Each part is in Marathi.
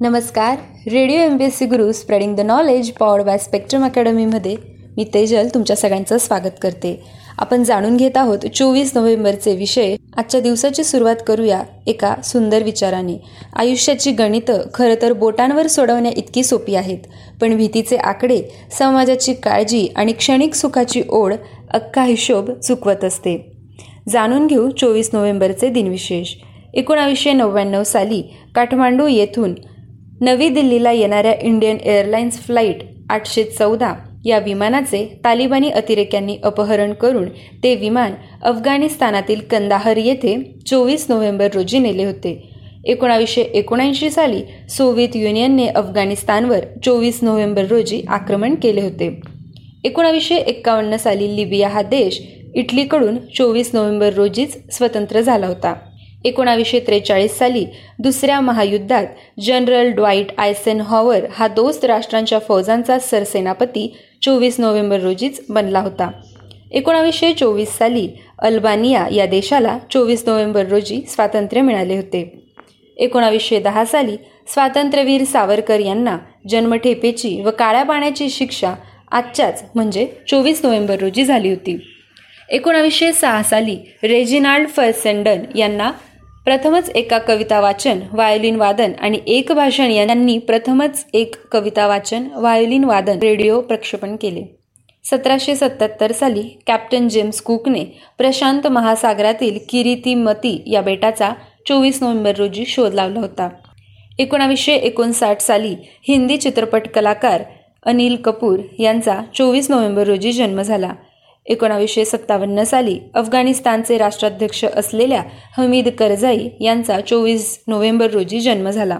नमस्कार. Radio M P S C Guru spreading the knowledge power by spectrum अकॅडमीमध्ये मी तेजल तुमच्या सगळ्यांचं स्वागत करते. आपण जाणून घेत आहोत चोवीस नोव्हेंबरचे विषय. आजच्या दिवसाची सुरुवात करूया एका सुंदर विचाराने. आयुष्याची गणितं खरं तर बोटांवर सोडवण्या इतकी सोपी आहेत पण भीतीचे आकडे समाजाची काळजी आणि क्षणिक सुखाची ओढ अख्खा हिशोब चुकवत असते. जाणून घेऊ चोवीस नोव्हेंबरचे दिनविशेष. एकोणावीसशे नव्याण्णव साली काठमांडू येथून नवी दिल्लीला येणाऱ्या इंडियन एअरलाइन्स फ्लाईट आठशे चौदा या विमानाचे तालिबानी अतिरेक्यांनी अपहरण करून ते विमान अफगाणिस्तानातील कंदाहर येथे चोवीस नोव्हेंबर रोजी नेले होते. एकोणावीसशे एकोणऐंशी साली सोव्हिएत युनियनने अफगाणिस्तानवर चोवीस नोव्हेंबर रोजी आक्रमण केले होते. एकोणावीसशे एक्कावन्न साली लिबिया हा देश इटलीकडून चोवीस नोव्हेंबर रोजीच स्वतंत्र झाला होता. एकोणावीसशे त्रेचाळीस साली दुसऱ्या महायुद्धात जनरल ड्वाईट आयसेन हॉवर हा दोस्त राष्ट्रांच्या फौजांचा सरसेनापती चोवीस नोव्हेंबर रोजीच बनला होता. एकोणावीसशे चोवीस साली अल्बानिया या देशाला चोवीस नोव्हेंबर रोजी स्वातंत्र्य मिळाले होते. एकोणावीसशे दहा साली स्वातंत्र्यवीर सावरकर यांना जन्मठेपेची व काळ्या पाण्याची शिक्षा आजच्याच म्हणजे चोवीस नोव्हेंबर रोजी झाली होती. एकोणावीसशे सहा साली रेजिनाल्ड फर्सेंडन यांना प्रथमच एका कविता वाचन व्हायोलिन वादन आणि एक भाषण यांनी प्रथमच एक कविता वाचन व्हायोलिन वादन रेडिओ प्रक्षेपण केले. सतराशे सत्याहत्तर साली कॅप्टन जेम्स कुकने प्रशांत महासागरातील किरीतीमती या बेटाचा चोवीस नोव्हेंबर रोजी शोध लावला होता. एकोणावीसशे एकोणसाठ साली हिंदी चित्रपट कलाकार अनिल कपूर यांचा चोवीस नोव्हेंबर रोजी जन्म झाला. एकोणावीसशे सत्तावन्न साली अफगाणिस्तानचे राष्ट्राध्यक्ष असलेल्या हमीद करझाई यांचा चोवीस नोव्हेंबर रोजी जन्म झाला.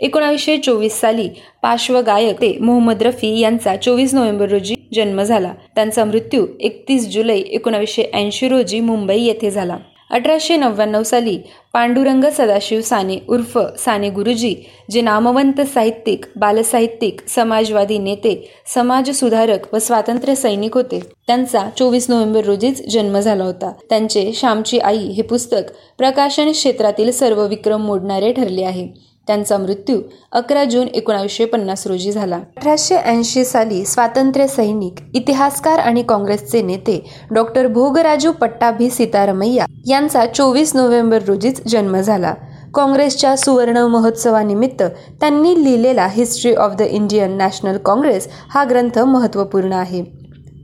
एकोणावीसशे चोवीस साली पार्श्वगायक ते मोहम्मद रफी यांचा चोवीस नोव्हेंबर रोजी जन्म झाला. त्यांचा मृत्यू एकतीस जुलै एकोणावीसशे ऐंशी रोजी मुंबई येथे झाला. अठराशे नव्याण्णव साली पांडुरंग सदाशिव साने उर्फ साने गुरुजी जे नामवंत साहित्यिक बालसाहित्यिक समाजवादी नेते समाजसुधारक व स्वातंत्र्य सैनिक होते. त्यांचा चोवीस नोव्हेंबर रोजीच जन्म झाला होता. त्यांचे श्यामची आई हे पुस्तक प्रकाशन क्षेत्रातील सर्व विक्रम मोडणारे ठरले आहे. त्यांचा मृत्यू अकरा जून एकोणावीसशे पन्नास रोजी झाला. अठराशे ऐंशी साली स्वातंत्र्य सैनिक इतिहासकार आणि काँग्रेसचे नेते डॉक्टर भोगराजू पट्टाभी सीतारमैया यांचा चोवीस नोव्हेंबर रोजीच जन्म झाला. काँग्रेसच्या सुवर्ण महोत्सवानिमित्त त्यांनी लिहिलेला history of the Indian National Congress हा ग्रंथ महत्त्वपूर्ण आहे.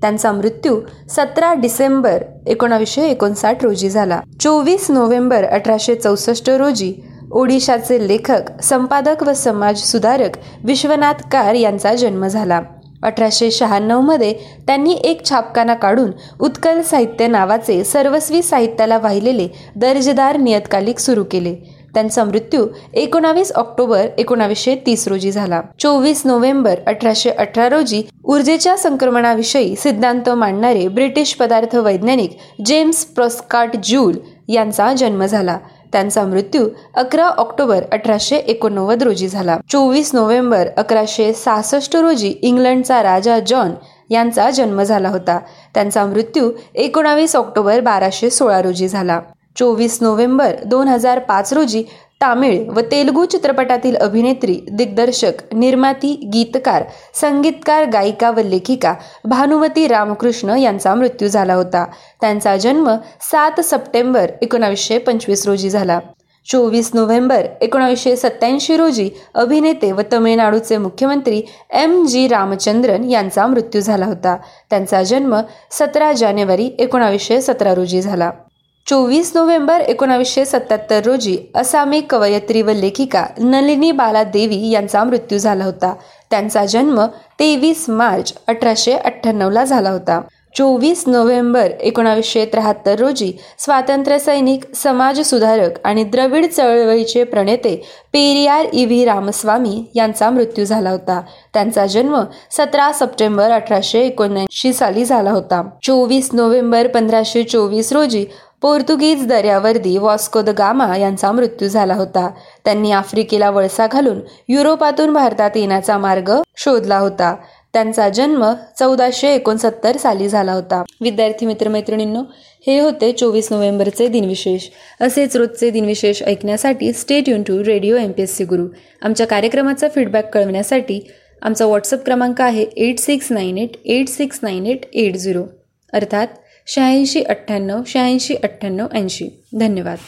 त्यांचा मृत्यू सतरा डिसेंबर एकोणावीसशे एकोणसाठ रोजी झाला. चोवीस नोव्हेंबर अठराशे चौसष्ट रोजी ओडिशाचे लेखक संपादक व समाज सुधारक विश्वनाथ कार यांचा जन्म झाला. अठराशे शहाण्णवमध्ये त्यांनी एक छापखाना काढून उत्कल साहित्य नावाचे सर्वस्वी साहित्याला वाहिलेले दर्जेदार नियतकालिक सुरू केले. त्यांचा मृत्यू एकोणावीस ऑक्टोबर एकोणावीसशे तीस रोजी झाला. चोवीस नोव्हेंबर अठराशे अठरा रोजी ऊर्जेच्या संक्रमणाविषयी सिद्धांत मांडणारे ब्रिटिश पदार्थ वैज्ञानिक जेम्स प्रॉस्काट ज्यूल यांचा जन्म झाला. त्यांचा मृत्यू अकरा ऑक्टोबर अठराशे एकोणनव्वद रोजी झाला. चोवीस नोव्हेंबर अकराशे सहासष्ट रोजी इंग्लंडचा राजा जॉन यांचा जन्म झाला होता. त्यांचा मृत्यू एकोणावीस ऑक्टोबर बाराशे सोळा रोजी झाला. चोवीस नोव्हेंबर दोन हजार पाच रोजी तामिळ व तेलुगू चित्रपटातील अभिनेत्री दिग्दर्शक निर्माती गीतकार संगीतकार गायिका व लेखिका भानुमती रामकृष्ण यांचा मृत्यू झाला होता. त्यांचा जन्म सात सप्टेंबर एकोणावीसशे पंचवीस रोजी झाला. चोवीस नोव्हेंबर एकोणावीसशे सत्याऐंशी रोजी अभिनेते व तमिळनाडूचे मुख्यमंत्री एम जी रामचंद्रन यांचा मृत्यू झाला होता. त्यांचा जन्म सतरा जानेवारी एकोणावीसशे सतरा रोजी झाला. चोवीस नोव्हेंबर एकोणावीसशे सत्याहत्तर रोजी असामी कवयत्री व लेखिका नलिनी बाला देवी यांचा मृत्यू झाला होता. त्यांचा जन्म तेवीस मार्च अठराशे अठ्ठ्याण्णवला झाला होता. चोवीस नोव्हेंबर एकोणावीसशे त्र्याहत्तर रोजी स्वातंत्र्यसैनिक समाजसुधारक समाज सुधारक आणि द्रविड चळवळीचे प्रणेते पेरियार ई व्ही रामस्वामी यांचा मृत्यू झाला होता. त्यांचा जन्म सतरा सप्टेंबर अठराशे एकोणऐंशी साली झाला होता. चोवीस नोव्हेंबर पंधराशे चोवीस रोजी पोर्तुगीज दर्यावर्दी वॉस्को द गामा यांचा मृत्यू झाला होता. त्यांनी आफ्रिकेला वळसा घालून युरोपातून भारतात येण्याचा मार्ग शोधला होता. त्यांचा जन्म चौदाशे एकोणसत्तर साली झाला होता. विद्यार्थी मित्रमैत्रिणींनो हे होते चोवीस नोव्हेंबरचे दिनविशेष. असेच रोजचे दिनविशेष ऐकण्यासाठी stay युन to radio M P S C Guru आमच्या कार्यक्रमाचा फीडबॅक कळवण्यासाठी आमचा व्हॉट्सअप क्रमांक आहे eight six nine eight eight six nine eight eight zero अर्थात शहाऐंशी अठ्ठ्याण्णव शहाऐंशी अठ्ठ्याण्णव ऐंशी. धन्यवाद.